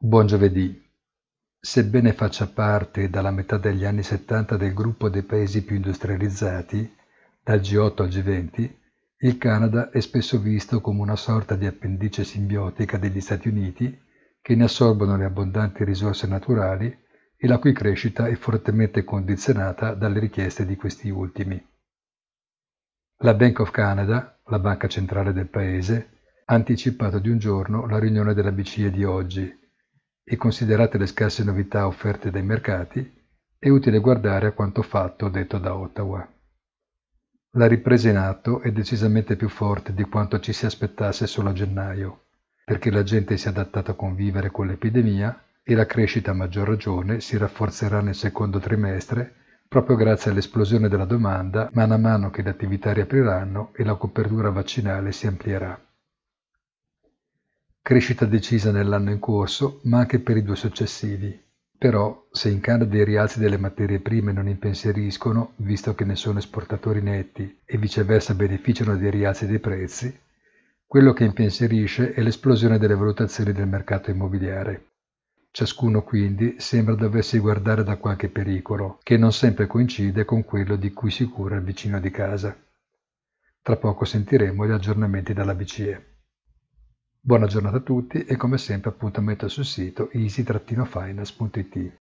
Buon giovedì. Sebbene faccia parte dalla metà degli anni settanta del gruppo dei paesi più industrializzati, dal G8 al G20, il Canada è spesso visto come una sorta di appendice simbiotica degli Stati Uniti che ne assorbono le abbondanti risorse naturali e la cui crescita è fortemente condizionata dalle richieste di questi ultimi. La Bank of Canada, la banca centrale del paese, ha anticipato di un giorno la riunione della BCE di oggi e considerate le scarse novità offerte dai mercati, è utile guardare a quanto fatto detto da Ottawa. La ripresa in atto è decisamente più forte di quanto ci si aspettasse solo a gennaio, perché la gente si è adattata a convivere con l'epidemia e la crescita a maggior ragione si rafforzerà nel secondo trimestre proprio grazie all'esplosione della domanda man mano che le attività riapriranno e la copertura vaccinale si amplierà. Crescita decisa nell'anno in corso, ma anche per i due successivi. Però, se in Canada i rialzi delle materie prime non impensieriscono, visto che ne sono esportatori netti e viceversa beneficiano dei rialzi dei prezzi, quello che impensierisce è l'esplosione delle valutazioni del mercato immobiliare. Ciascuno quindi sembra doversi guardare da qualche pericolo, che non sempre coincide con quello di cui si cura il vicino di casa. Tra poco sentiremo gli aggiornamenti dalla BCE. Buona giornata a tutti e come sempre appuntamento sul sito easy-finance.it.